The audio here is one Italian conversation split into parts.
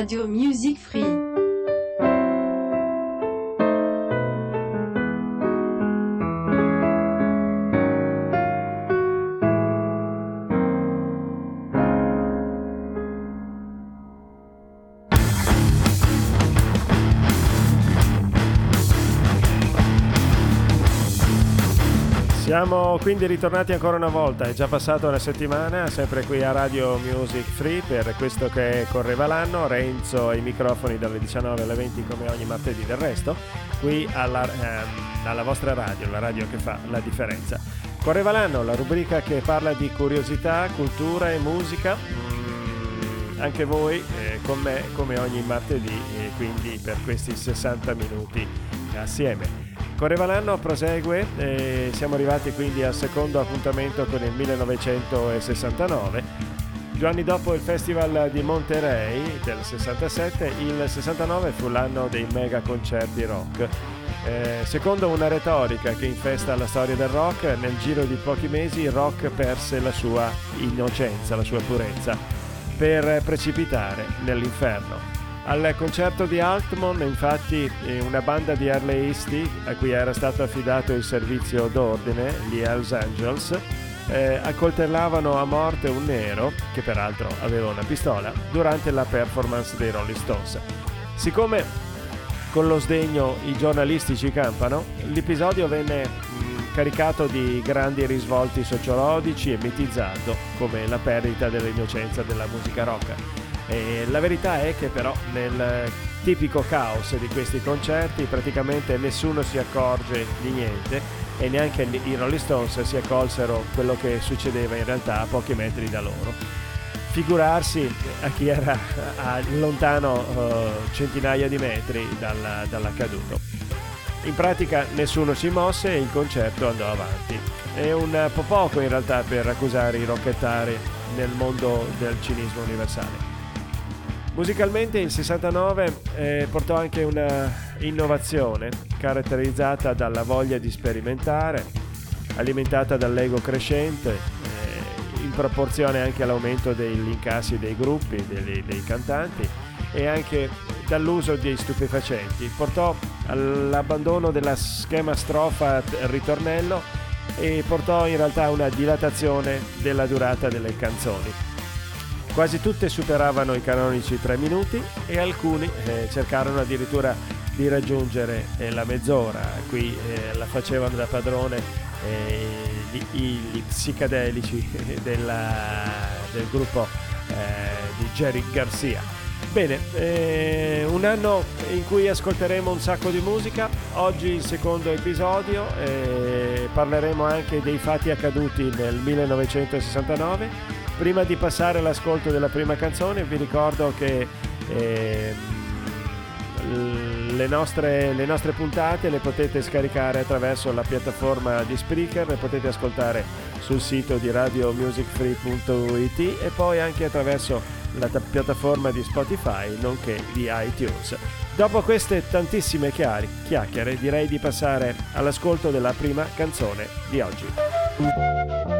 Radio Music Free. Siamo quindi ritornati ancora una volta, è già passata una settimana, sempre qui a Radio Music Free per questo che correva l'anno, Renzo ai microfoni dalle 19 alle 20 come ogni martedì del resto, qui alla, ehm, alla vostra radio, la radio che fa la differenza. Correva l'anno, la rubrica che parla di curiosità, cultura e musica, mm, anche voi eh, con me come ogni martedì e quindi per questi 60 minuti assieme. Correva l'anno, prosegue e siamo arrivati quindi al secondo appuntamento con il 1969. Due anni dopo il Festival di Monterey del 67, il 69 fu l'anno dei mega concerti rock. Eh, secondo una retorica che infesta la storia del rock, nel giro di pochi mesi il rock perse la sua innocenza, la sua purezza, per precipitare nell'inferno. Al concerto di Altman, infatti, eh, una banda di arleisti a cui era stato affidato il servizio d'ordine, gli Hells Angels, eh, accoltellavano a morte un nero, che peraltro aveva una pistola, durante la performance dei Rolling Stones. Siccome con lo sdegno i giornalisti ci campano, l'episodio venne mh, caricato di grandi risvolti sociologici e mitizzato come la perdita dell'innocenza della musica rock. E la verità è che però nel tipico caos di questi concerti praticamente nessuno si accorge di niente e neanche i Rolling Stones si accolsero quello che succedeva in realtà a pochi metri da loro. Figurarsi a chi era a lontano uh, centinaia di metri dalla, dall'accaduto. In pratica nessuno si mosse e il concerto andò avanti. È un po' poco in realtà per accusare i rockettari nel mondo del cinismo universale. Musicalmente il 69 eh, portò anche una innovazione caratterizzata dalla voglia di sperimentare, alimentata dall'ego crescente, eh, in proporzione anche all'aumento degli incassi dei gruppi, dei, dei cantanti e anche dall'uso di stupefacenti. Portò all'abbandono della schema strofa ritornello e portò in realtà a una dilatazione della durata delle canzoni. Quasi tutte superavano i canonici tre minuti e alcuni eh, cercarono addirittura di raggiungere eh, la mezz'ora. Qui eh, la facevano da padrone eh, gli, gli, psicadelici della, del gruppo eh, di Jerry Garcia. Bene, eh, un anno in cui ascolteremo un sacco di musica, oggi il secondo episodio, eh, parleremo anche dei fatti accaduti nel 1969 Prima di passare all'ascolto della prima canzone vi ricordo che eh, le, nostre, le nostre puntate le potete scaricare attraverso la piattaforma di Spreaker, le potete ascoltare sul sito di radiomusicfree.it e poi anche attraverso la piattaforma di Spotify nonché di iTunes. Dopo queste tantissime chiari, chiacchiere direi di passare all'ascolto della prima canzone di oggi.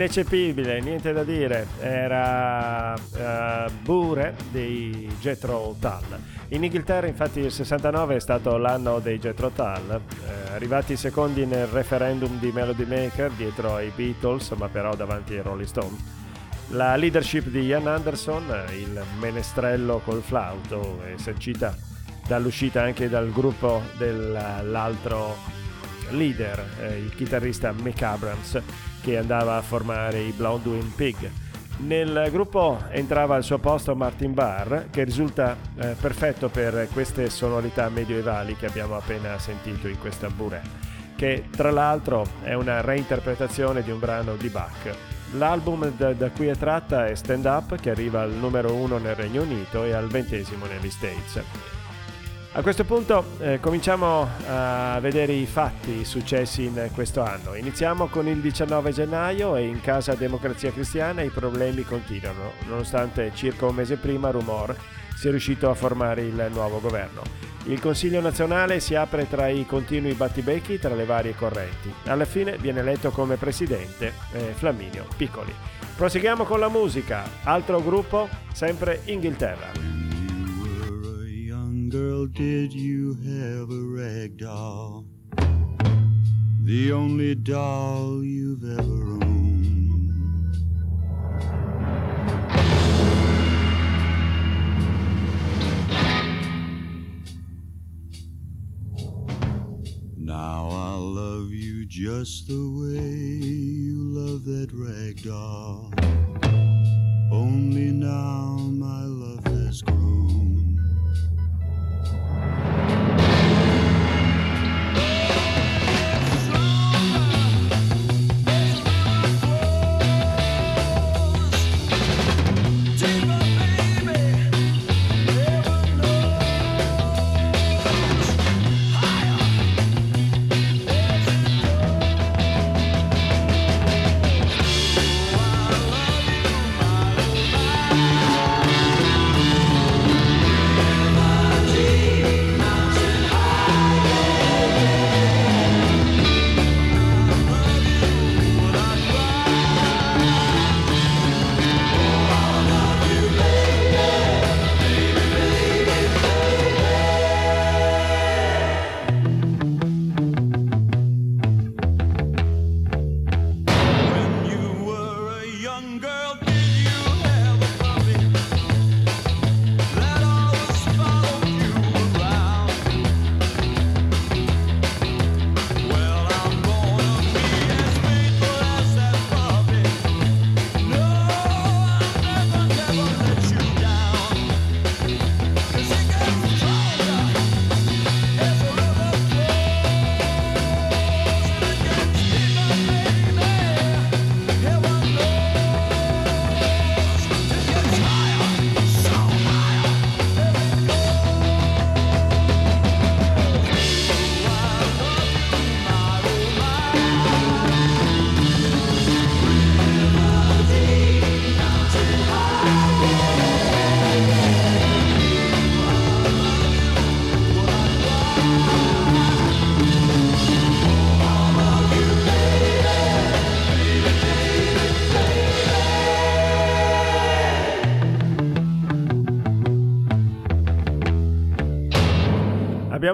Ineccepibile, niente da dire, era uh, Bure dei Jethro Tull. In Inghilterra infatti il 69 è stato l'anno dei Jethro Tull, eh, arrivati secondi nel referendum di Melody Maker dietro ai Beatles ma però davanti ai Rolling Stone. La leadership di Ian Anderson, il menestrello col flauto, è sancita dall'uscita anche dal gruppo dell'altro leader, eh, il chitarrista Mick Abrams, che andava a formare i Blonde Pig. Nel gruppo entrava al suo posto Martin Barr, che risulta eh, perfetto per queste sonorità medievali che abbiamo appena sentito in questa burè, che tra l'altro è una reinterpretazione di un brano di Bach. L'album da, da cui è tratta è Stand Up, che arriva al numero uno nel Regno Unito e al ventesimo negli States. A questo punto eh, cominciamo a vedere i fatti successi in questo anno. Iniziamo con il 19 gennaio e in casa Democrazia Cristiana i problemi continuano, nonostante circa un mese prima Rumor sia riuscito a formare il nuovo governo. Il Consiglio nazionale si apre tra i continui battibecchi tra le varie correnti. Alla fine viene eletto come presidente eh, Flaminio Piccoli. Proseguiamo con la musica, altro gruppo, sempre Inghilterra. Girl, did you have a rag doll? The only doll you've ever owned. Now I love you just the way you love that rag doll. Only now my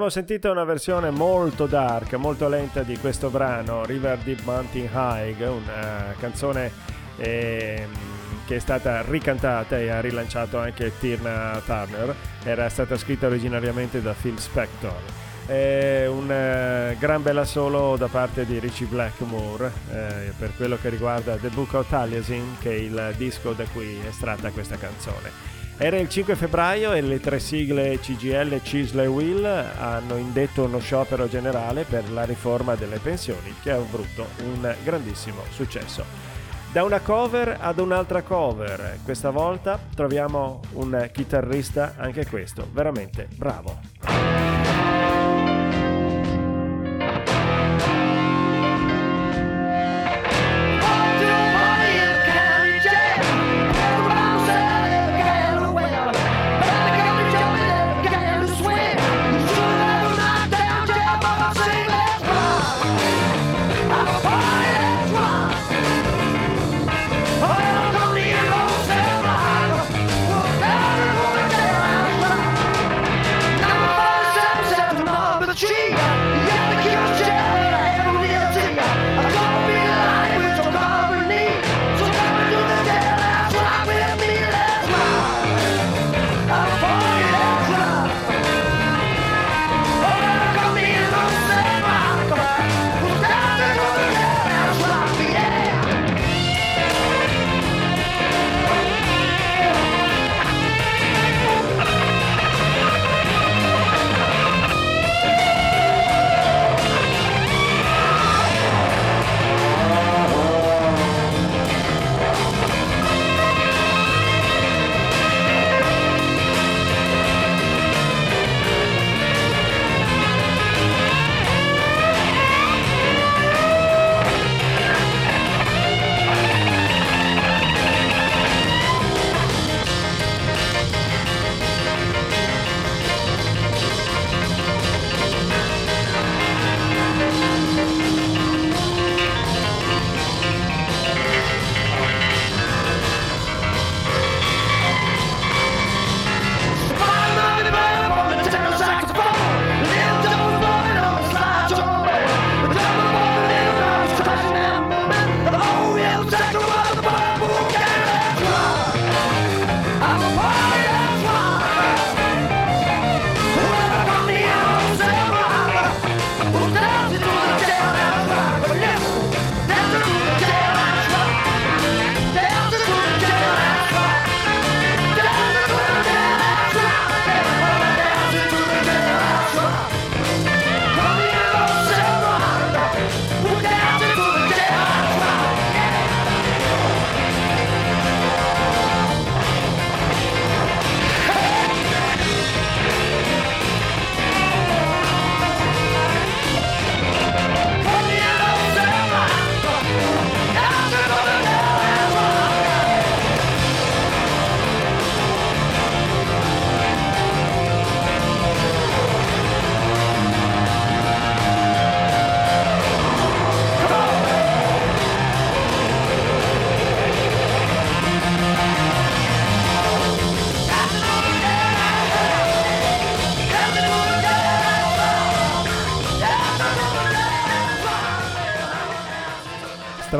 Abbiamo sentito una versione molto dark, molto lenta di questo brano, River Deep Mountain High, una canzone eh, che è stata ricantata e ha rilanciato anche Tirna Turner, era stata scritta originariamente da Phil Spector. È un eh, gran bella solo da parte di Richie Blackmore eh, per quello che riguarda The Book of Taliesin, che è il disco da cui è estratta questa canzone. Era il 5 febbraio e le tre sigle CGL, CISL e WIL hanno indetto uno sciopero generale per la riforma delle pensioni che ha avuto un grandissimo successo. Da una cover ad un'altra cover, questa volta troviamo un chitarrista, anche questo, veramente bravo.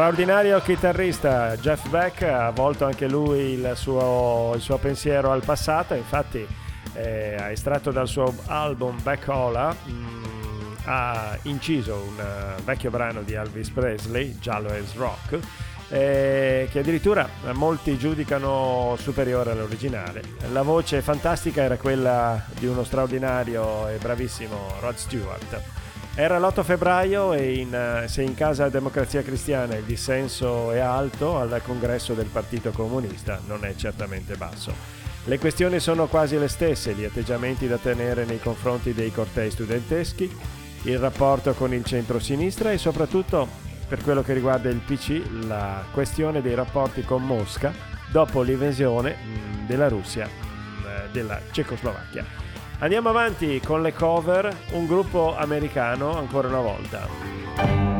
Straordinario chitarrista Jeff Beck ha volto anche lui il suo, il suo pensiero al passato, infatti eh, ha estratto dal suo album Back Hola, mh, mm, ha inciso un uh, vecchio brano di Elvis Presley, Giallo as Rock, eh, che addirittura molti giudicano superiore all'originale. La voce fantastica era quella di uno straordinario e bravissimo Rod Stewart. Era l'8 febbraio e in, eh, se in casa Democrazia Cristiana il dissenso è alto, al congresso del Partito Comunista non è certamente basso. Le questioni sono quasi le stesse, gli atteggiamenti da tenere nei confronti dei cortei studenteschi, il rapporto con il centro-sinistra e soprattutto, per quello che riguarda il PC, la questione dei rapporti con Mosca dopo l'invasione mm, della Russia mm, della Cecoslovacchia. Andiamo avanti con le cover, un gruppo americano ancora una volta.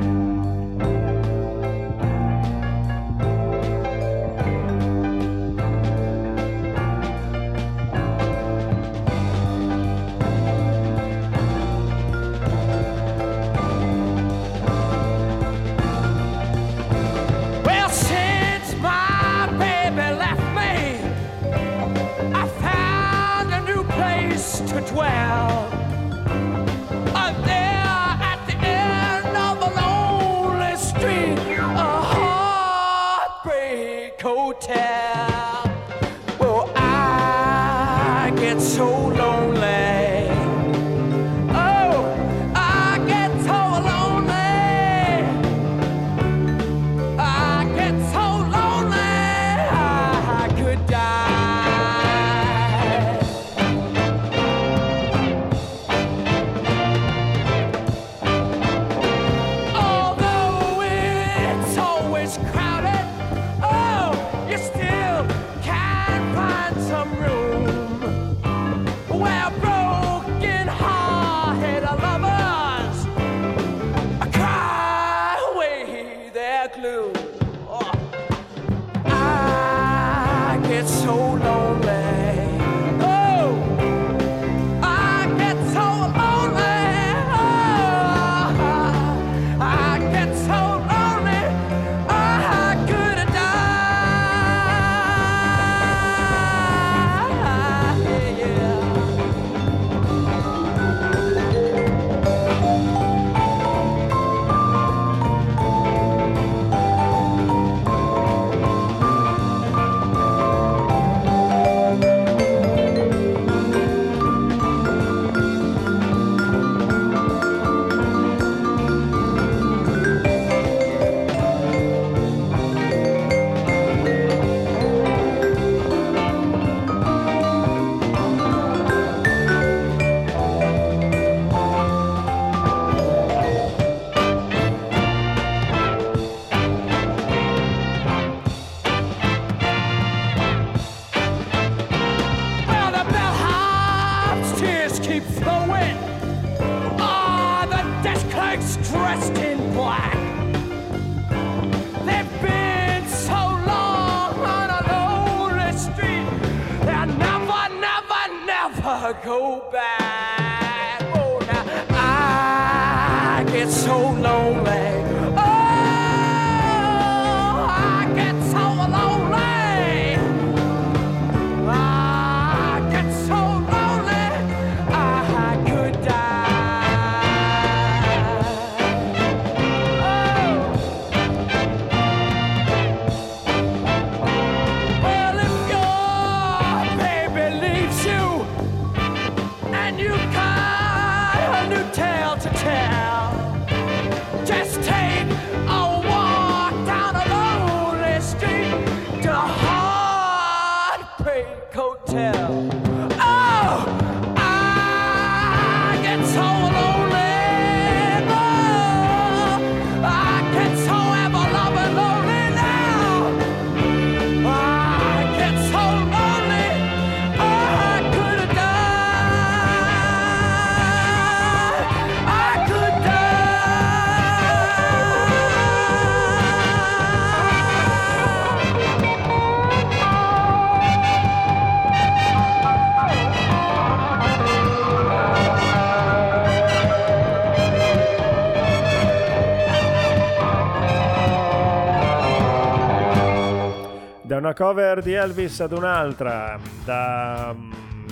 Una cover di Elvis ad un'altra, da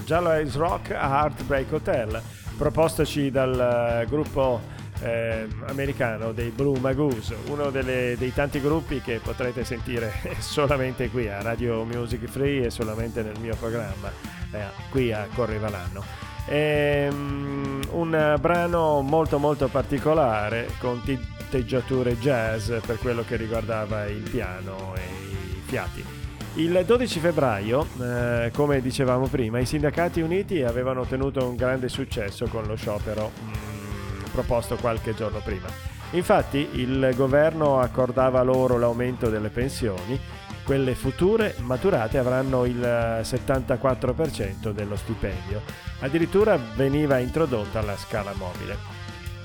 Giallo Ace Rock a Heartbreak Hotel, propostoci dal uh, gruppo eh, americano dei Blue Magoose, uno delle, dei tanti gruppi che potrete sentire solamente qui a Radio Music Free e solamente nel mio programma, eh, qui a Correva l'anno. È um, un brano molto molto particolare con tinteggiature jazz per quello che riguardava il piano e i fiati. Il 12 febbraio, eh, come dicevamo prima, i sindacati uniti avevano ottenuto un grande successo con lo sciopero mh, mm, proposto qualche giorno prima. Infatti il governo accordava loro l'aumento delle pensioni, quelle future maturate avranno il 74% dello stipendio. Addirittura veniva introdotta la scala mobile.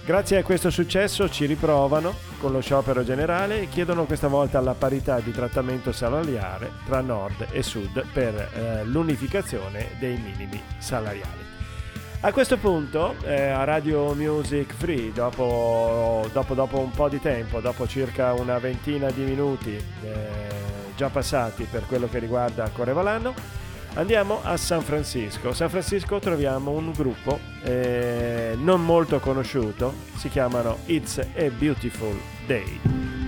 Grazie a questo successo ci riprovano con lo sciopero generale e chiedono questa volta la parità di trattamento salariale tra nord e sud per eh, l'unificazione dei minimi salariali. A questo punto eh, a Radio Music Free, dopo, dopo, dopo, un po' di tempo, dopo circa una ventina di minuti eh, già passati per quello che riguarda Correvalano, Andiamo a San Francisco. A San Francisco troviamo un gruppo eh, non molto conosciuto, si chiamano It's a Beautiful Day.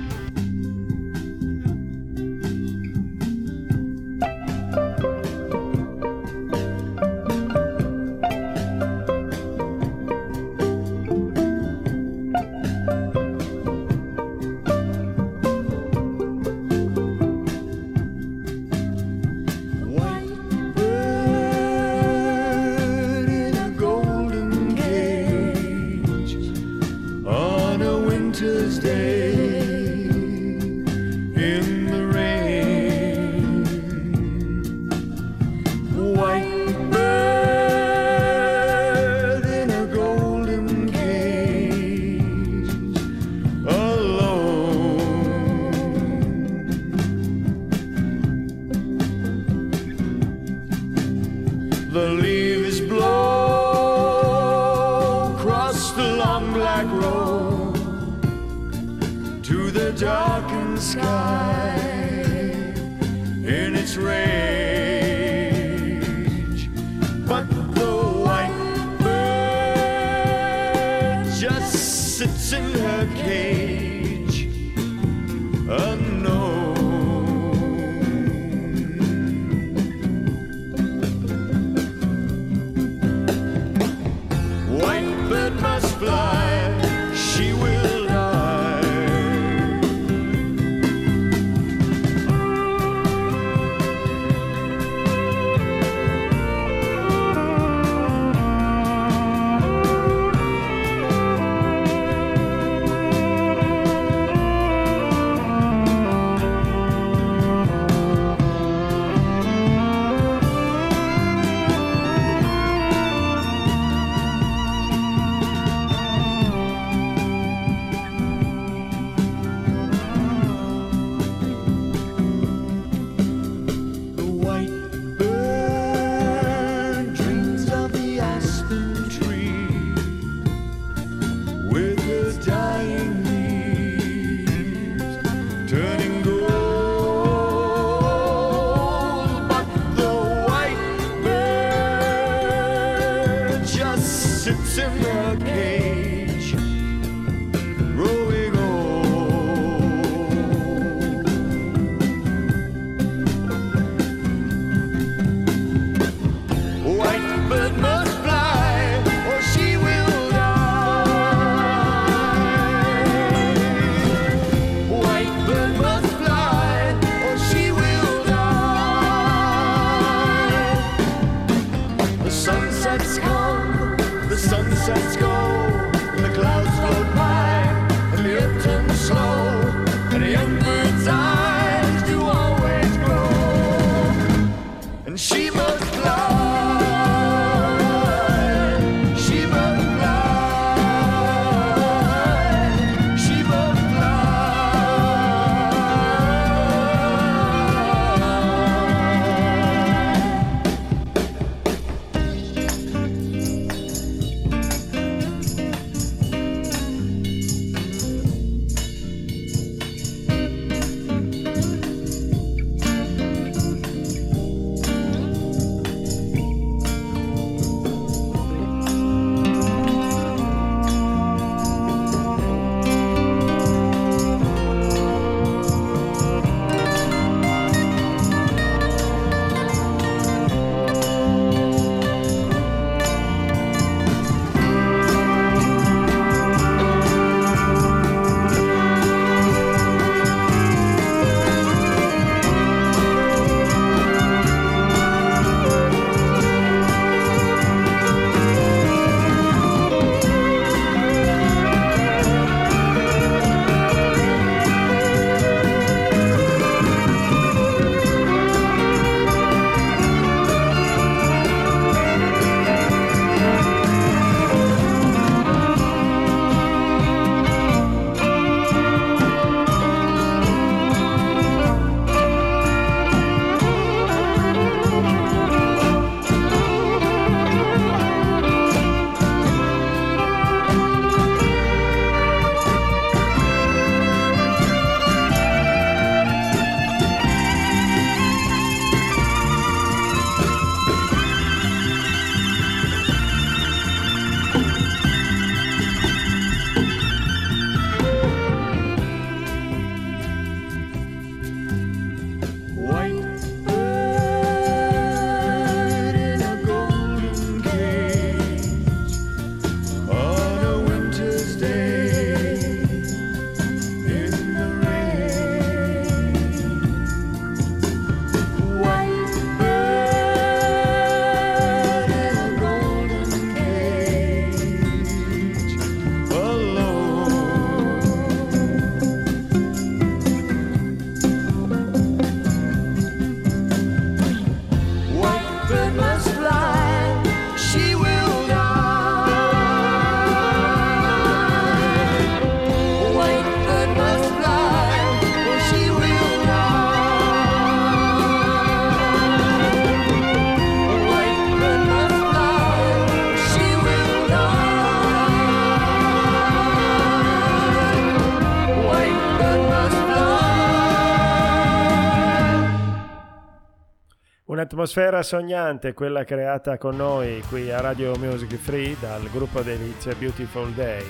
Un'atmosfera sognante, quella creata con noi qui a Radio Music Free dal gruppo Delizia Beautiful Day.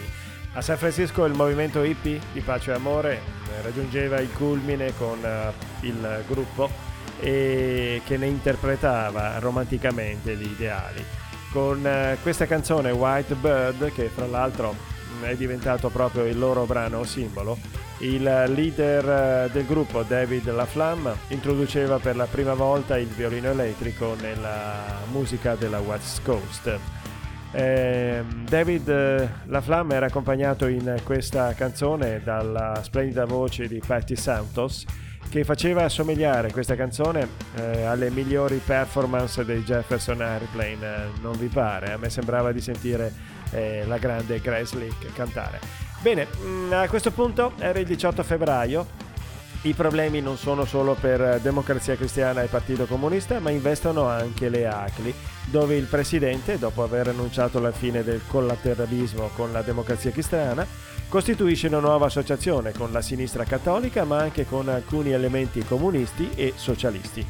A San Francisco il movimento hippie di pace e amore raggiungeva il culmine con uh, il gruppo e che ne interpretava romanticamente gli ideali. Con uh, questa canzone White Bird, che fra l'altro è diventato proprio il loro brano simbolo, il leader eh, del gruppo David LaFlamme introduceva per la prima volta il violino elettrico nella musica della West Coast. Eh, David eh, LaFlamme era accompagnato in questa canzone dalla splendida voce di Patti Santos che faceva assomigliare questa canzone eh, alle migliori performance dei Jefferson Airplane, non vi pare? A me sembrava di sentire eh, la grande Grace Lick cantare. Bene, mm, a questo punto era il 18 febbraio. I problemi non sono solo per Democrazia Cristiana e Partito Comunista, ma investono anche le ACLI, dove il presidente, dopo aver annunciato la fine del collateralismo con la Democrazia Cristiana, costituisce una nuova associazione con la sinistra cattolica, ma anche con alcuni elementi comunisti e socialisti.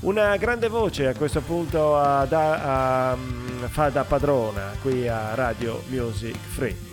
Una grande voce a questo punto a da, a, mm, fa da padrona qui a Radio Music Free.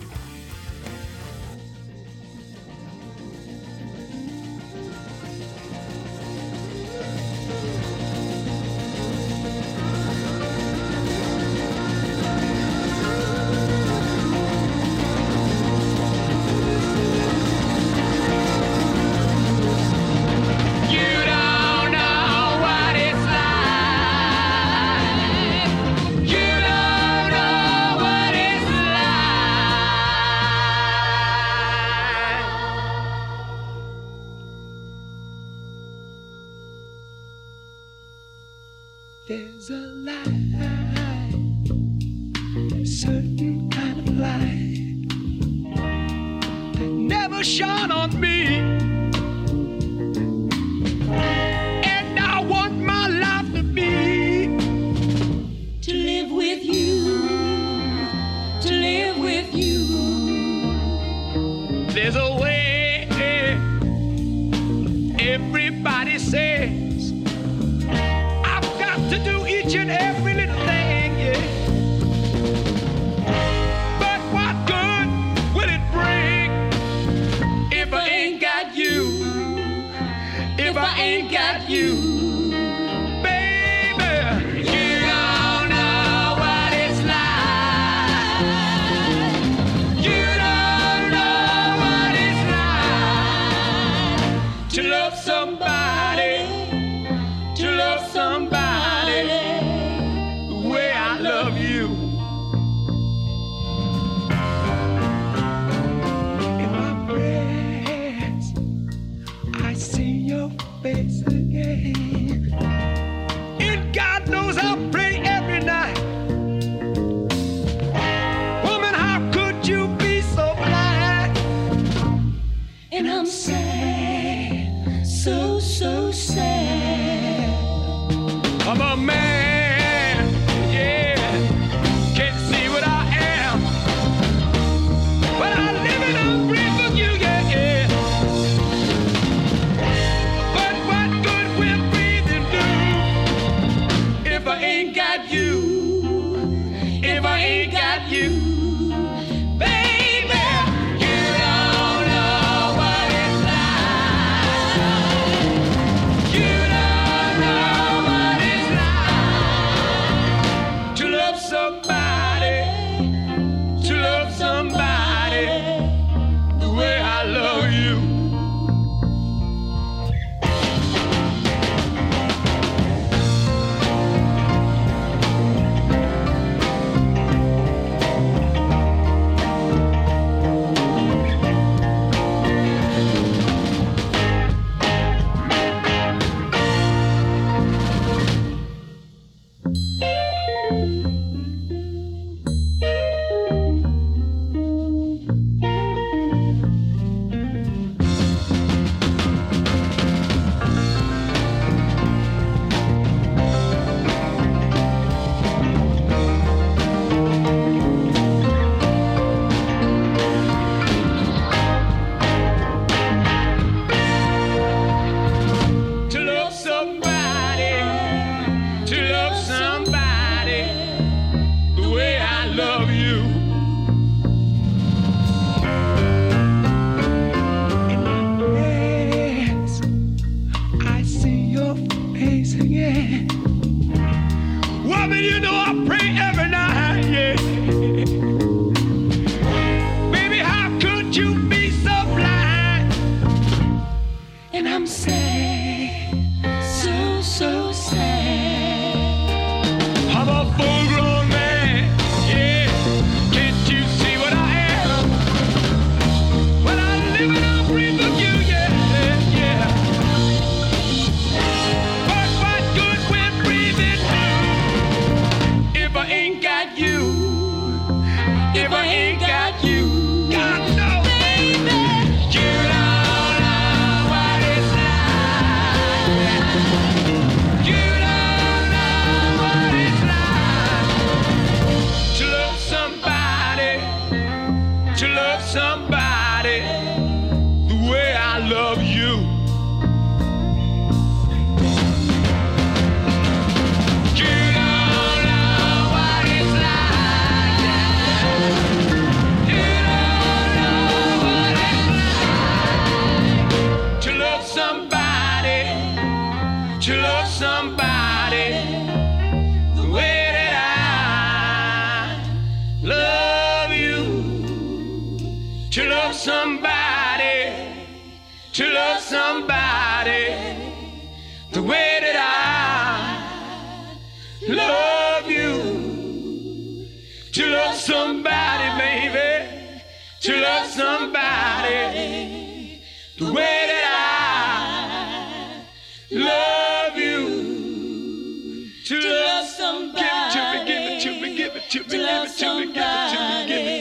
To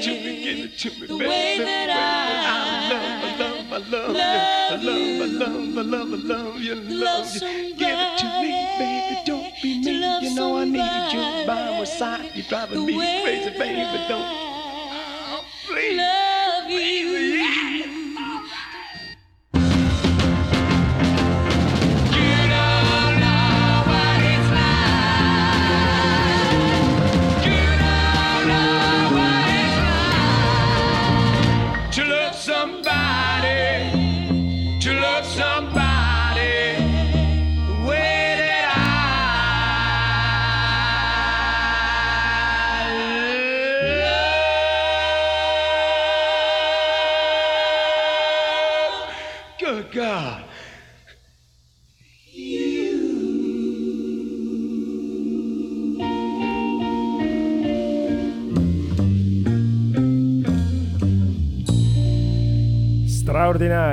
me, the baby. way that I, I love, I love, I love, love you. I love, I love, I love you, love you. Give it to me, baby. Don't be mean. You know I need you by my side. You're driving me crazy, baby. Don't. Oh, please. Love you.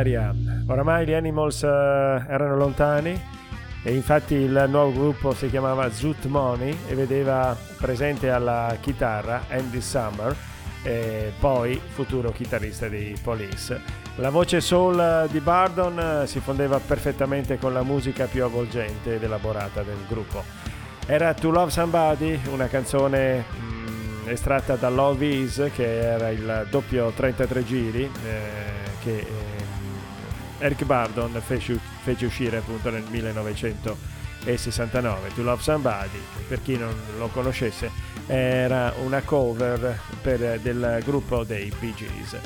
Straordinaria. Oramai gli Animals uh, erano lontani e infatti il nuovo gruppo si chiamava Zoot Money e vedeva presente alla chitarra Andy Summer e poi futuro chitarrista dei Police. La voce soul di Bardon eh, si fondeva perfettamente con la musica più avvolgente ed elaborata del gruppo. Era To Love Somebody, una canzone mh, mm, estratta da Love Is, che era il doppio 33 giri, eh, che eh, Eric Bardon fece, fece, uscire appunto nel 1969. To Love Somebody, per chi non lo conoscesse, era una cover per, del gruppo dei Bee Gees.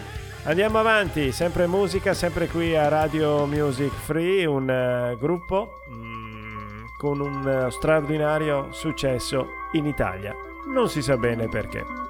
Andiamo avanti, sempre musica, sempre qui a Radio Music Free, un uh, gruppo mm, con un uh, straordinario successo in Italia. Non si sa bene perché.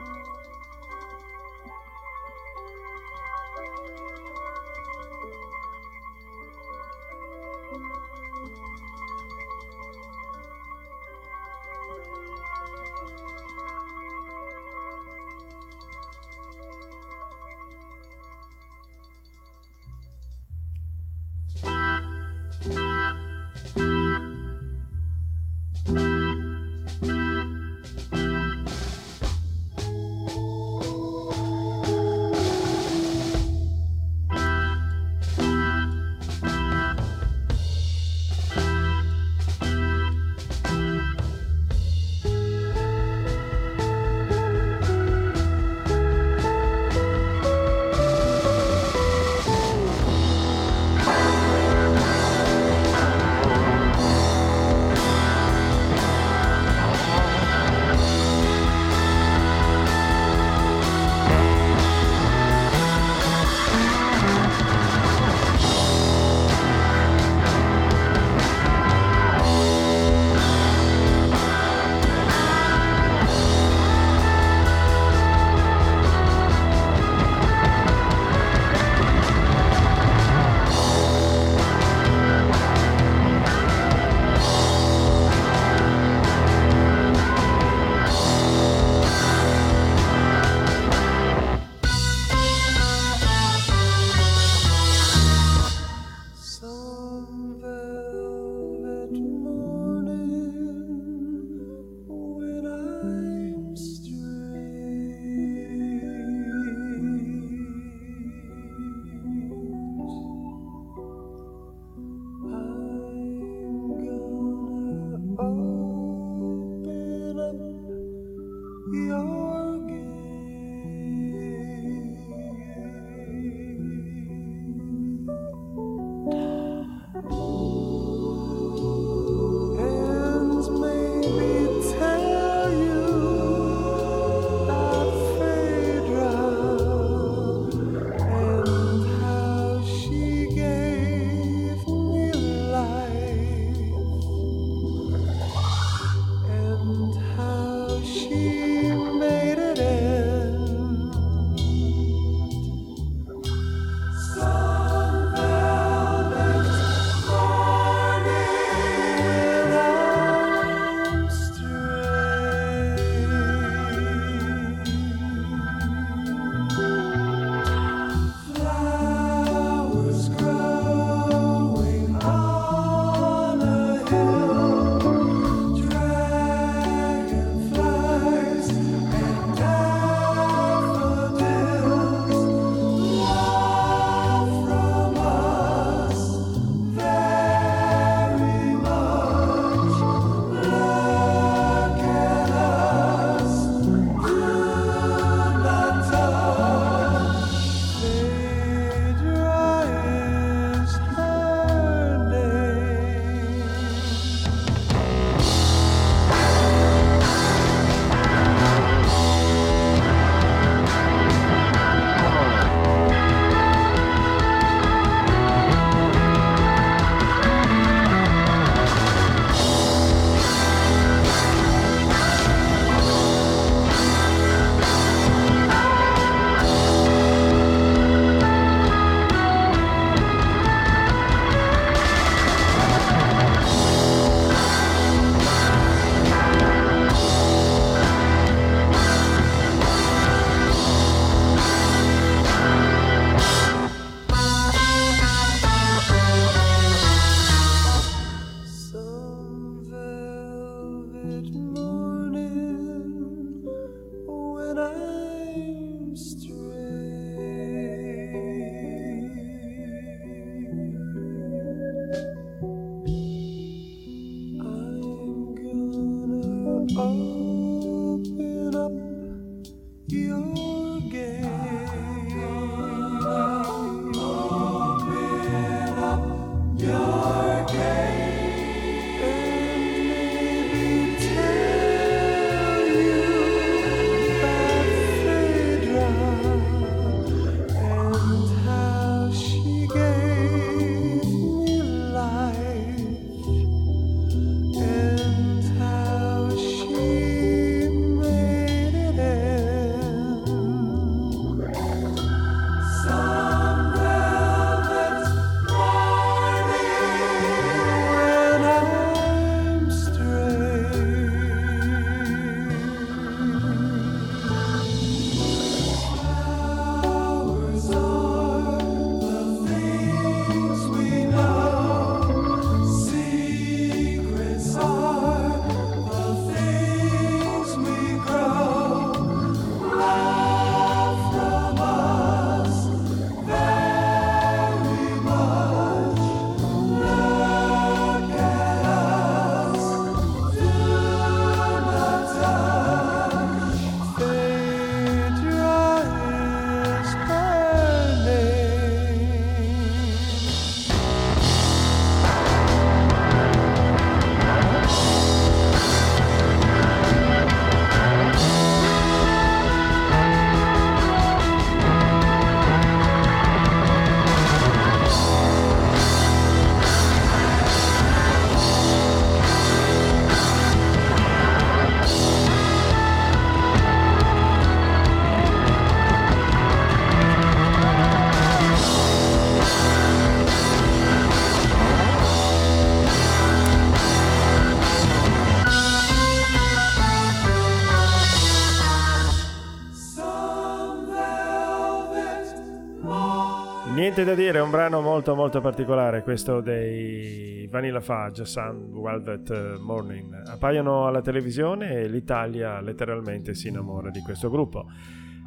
Niente da dire, è un brano molto molto particolare questo dei Vanilla Fudge, Sun Velvet Morning. Appaiono alla televisione e l'Italia letteralmente si innamora di questo gruppo.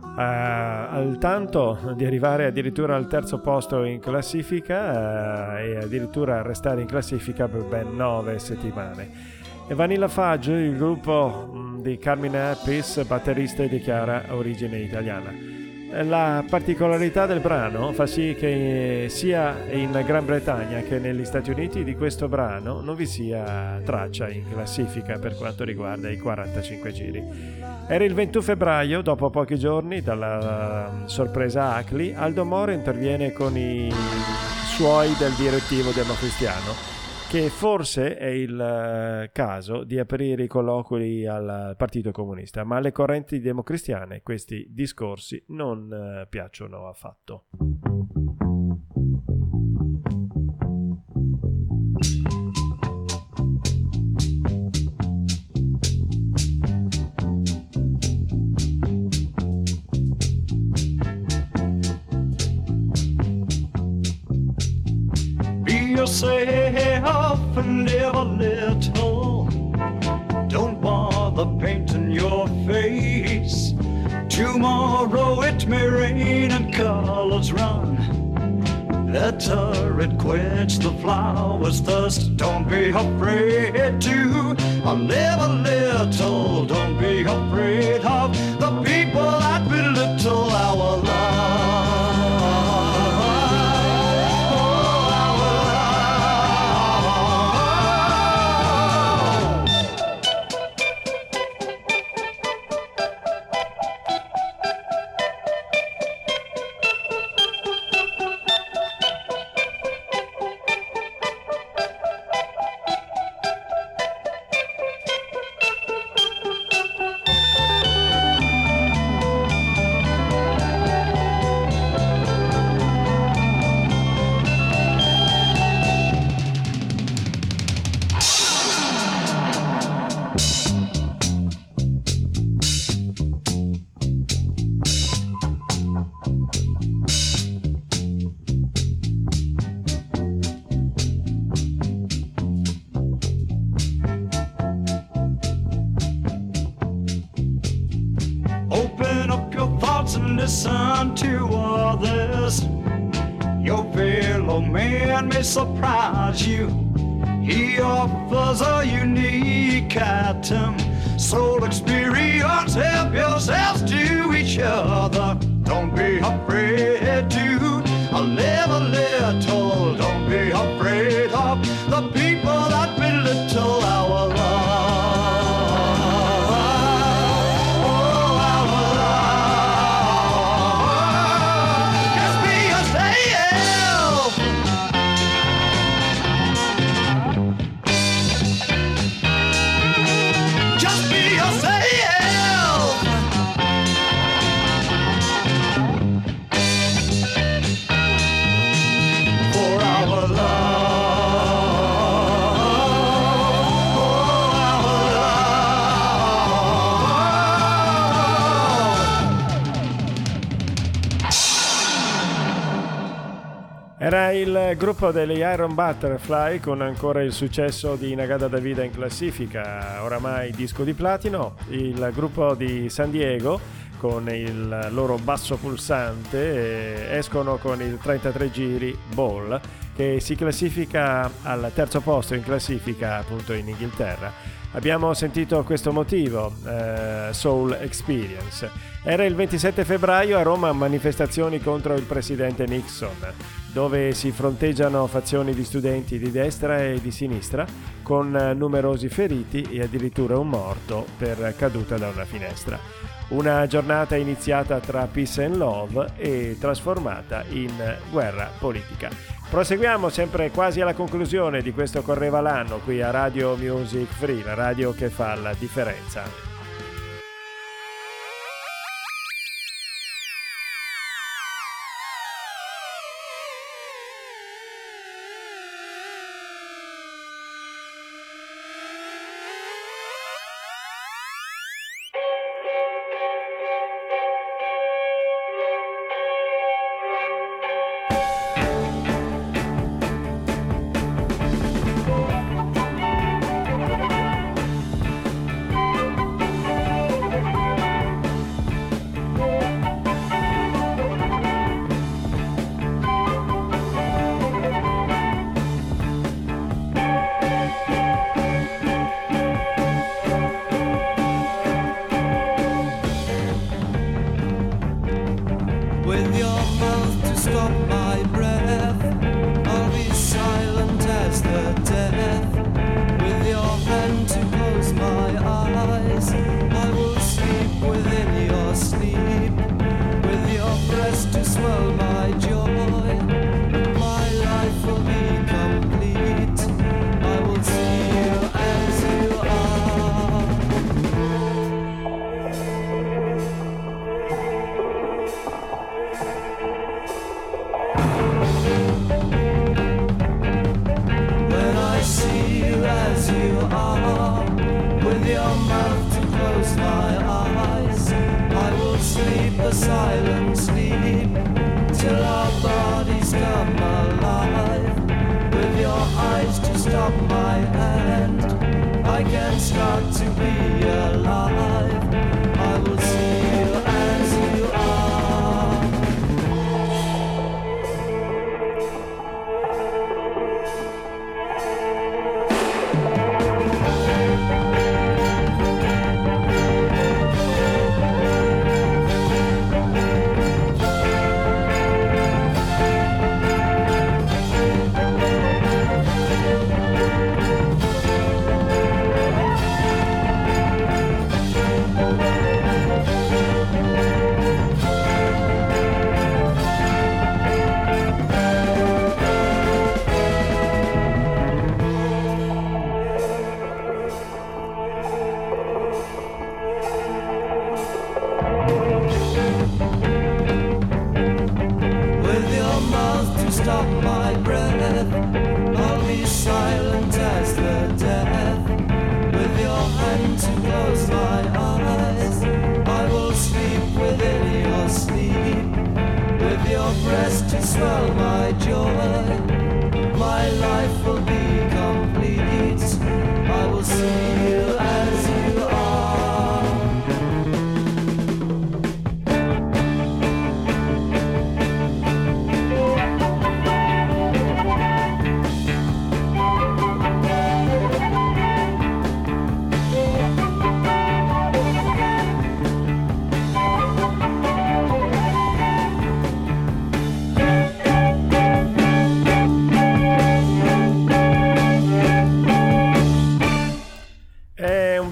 Uh, al tanto di arrivare addirittura al terzo posto in classifica uh, e addirittura restare in classifica per ben nove settimane. E Vanilla Fudge, il gruppo di Carmine Appis, batterista e dichiara origine italiana. La particolarità del brano fa sì che sia in Gran Bretagna che negli Stati Uniti di questo brano non vi sia traccia in classifica per quanto riguarda i 45 giri. Era il 21 febbraio, dopo pochi giorni dalla sorpresa Acli, Aldo Moro interviene con i suoi del direttivo democristiano che forse è il eh, caso di aprire i colloqui al Partito Comunista, ma alle correnti democristiane questi discorsi non eh, piacciono affatto. Yourself and live a little. Don't bother painting your face. Tomorrow it may rain and colors run. Better it quench the flowers thirst. Don't be afraid to live a little. Don't be afraid of the people that belittle our may surprise you. He offers a unique item. Soul experience, help yourselves to each other. Gruppo degli Iron Butterfly con ancora il successo di Nagada Davida in classifica, oramai disco di platino, il gruppo di San Diego con il loro basso pulsante eh, escono con il 33 giri Ball che si classifica al terzo posto in classifica appunto in Inghilterra. Abbiamo sentito questo motivo, eh, Soul Experience. Era il 27 febbraio a Roma manifestazioni contro il presidente Nixon dove si fronteggiano fazioni di studenti di destra e di sinistra con numerosi feriti e addirittura un morto per caduta da una finestra. Una giornata iniziata tra peace and love e trasformata in guerra politica. Proseguiamo sempre quasi alla conclusione di questo Correva l'anno qui a Radio Music Free, la radio che fa la differenza.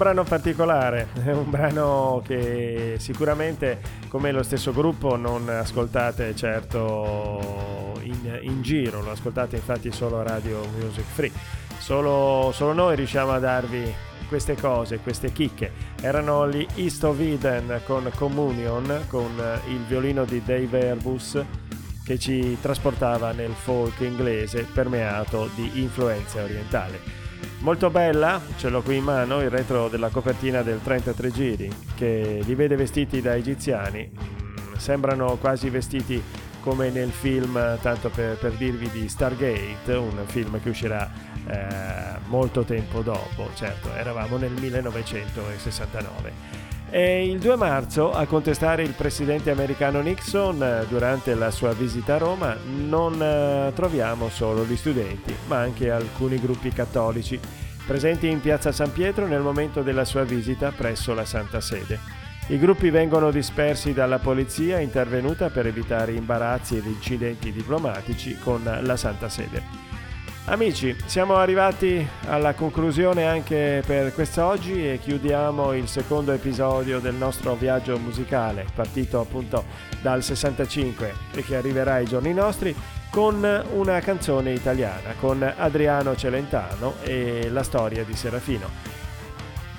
Brano particolare, è un brano che sicuramente come lo stesso gruppo non ascoltate certo in, in giro, lo ascoltate infatti solo a Radio Music Free. Solo, solo noi riusciamo a darvi queste cose, queste chicche. Erano gli East of Eden con Communion, con il violino di Dave Airbus che ci trasportava nel folk inglese permeato di influenze orientali. Molto bella, ce l'ho qui in mano, il retro della copertina del 33 giri, che li vede vestiti da egiziani. Mm, Sembrano quasi vestiti come nel film, tanto per, per dirvi, di Stargate, un film che uscirà eh, molto tempo dopo, certo, eravamo nel 1969. E il 2 marzo a contestare il presidente americano Nixon eh, durante la sua visita a Roma non eh, troviamo solo gli studenti, ma anche alcuni gruppi cattolici presenti in piazza San Pietro nel momento della sua visita presso la Santa Sede. I gruppi vengono dispersi dalla polizia intervenuta per evitare imbarazzi ed incidenti diplomatici con la Santa Sede. Amici, siamo arrivati alla conclusione anche per quest'oggi e chiudiamo il secondo episodio del nostro viaggio musicale, partito appunto dal 65 e che arriverà ai giorni nostri, con una canzone italiana, con Adriano Celentano e la storia di Serafino.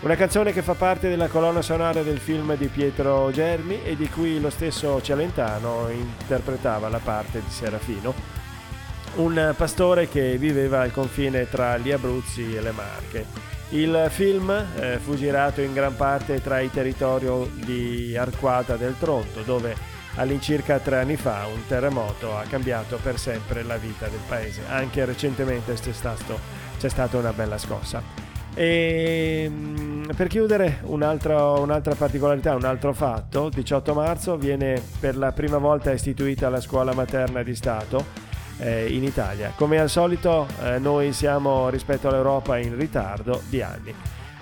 Una canzone che fa parte della colonna sonora del film di Pietro Germi e di cui lo stesso Celentano interpretava la parte di Serafino un pastore che viveva al confine tra gli Abruzzi e le Marche. Il film eh, fu girato in gran parte tra i territori di Arquata del Tronto, dove all'incirca tre anni fa un terremoto ha cambiato per sempre la vita del paese. Anche recentemente c'è, stato, c'è stata una bella scossa. E mm, per chiudere un'altra, un'altra particolarità, un altro fatto, 18 marzo viene per la prima volta istituita la scuola materna di Stato eh, in Italia. Come al solito eh, noi siamo rispetto all'Europa in ritardo di anni.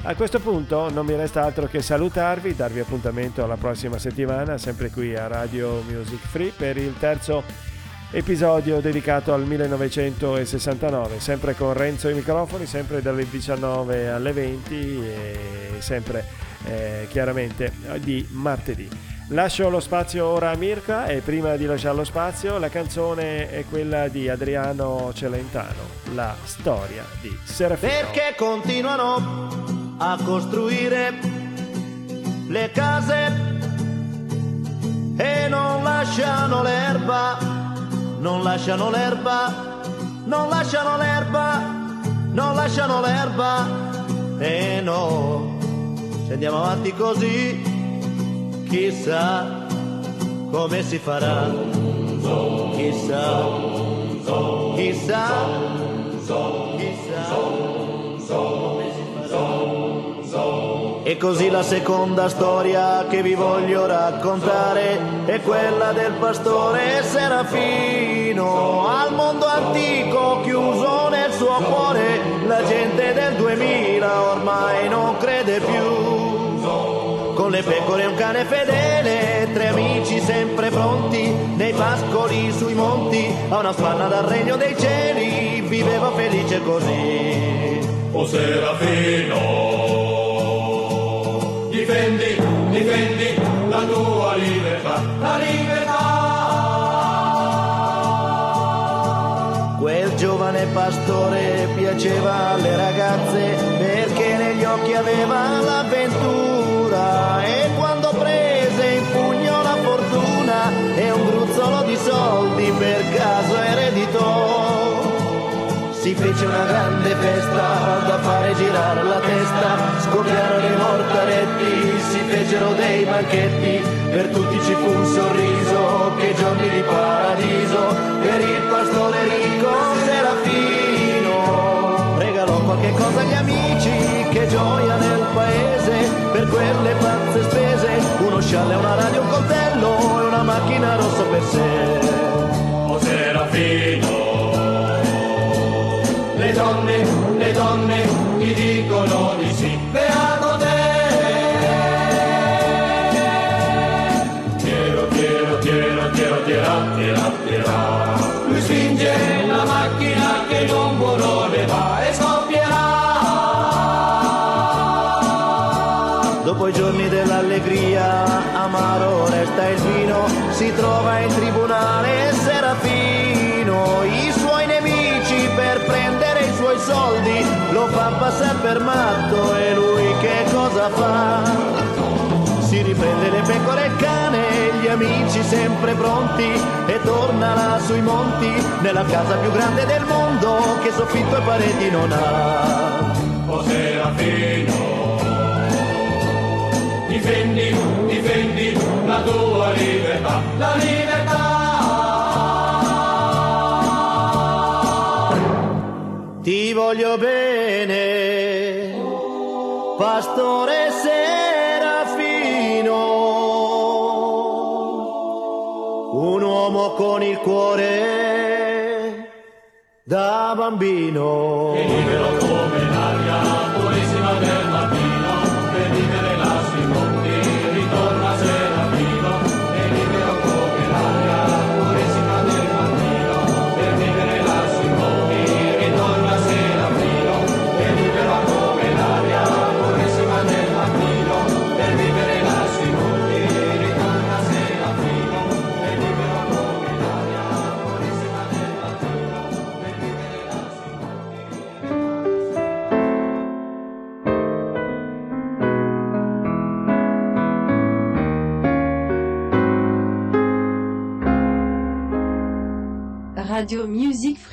A questo punto non mi resta altro che salutarvi, darvi appuntamento alla prossima settimana, sempre qui a Radio Music Free per il terzo episodio dedicato al 1969, sempre con Renzo ai microfoni, sempre dalle 19 alle 20 e sempre eh, chiaramente di martedì. Lascio lo spazio ora a Mirka e prima di lasciare lo spazio la canzone è quella di Adriano Celentano, La storia di Serafino. Perché continuano a costruire le case e non lasciano l'erba, non lasciano l'erba, non lasciano l'erba, non lasciano l'erba E no, se andiamo avanti così, chissà come si farà. Chissà, chissà, chissà come si farà. E così la seconda storia che vi voglio raccontare è quella del pastore Serafino al mondo antico chiuso nel suo cuore. La gente del 2000 ormai non crede più. Con le pecore e un cane fedele, tre amici sempre pronti, nei pascoli sui monti, a una spanna dal regno dei cieli, viveva felice così. O Serafino, difendi, difendi la tua libertà, la libertà. Quel giovane pastore piaceva alle ragazze perché negli occhi aveva l'avventura e quando prese in pugno la fortuna e un gruzzolo di soldi per caso ereditò. Si fece una grande festa da fare girare la testa, scoppiarono i mortaretti, si fecero dei banchetti, per tutti ci fu un sorriso, che giorni di paradiso, per il pastore ricco Serafino. Regalò qualche cosa agli amici, che gioia nel paese, per quelle pazze spese, uno scialle, una radio, un coltello e una macchina rossa per sé. O Serafino, le donne, le donne ti dicono di sì. Dell'allegria, amaro resta il vino, si trova in tribunale Serafino, i suoi nemici per prendere i suoi soldi lo fa passare per matto e lui che cosa fa? Si riprende le pecore e il cane, gli amici sempre pronti e torna là sui monti, nella casa più grande del mondo che soffitto e pareti non ha. O Serafino, difendi, difendi la tua libertà, la libertà. Ti voglio bene, pastore Serafino, un uomo con il cuore da bambino. E libero come l'aria purissima del mattino, Radio Music.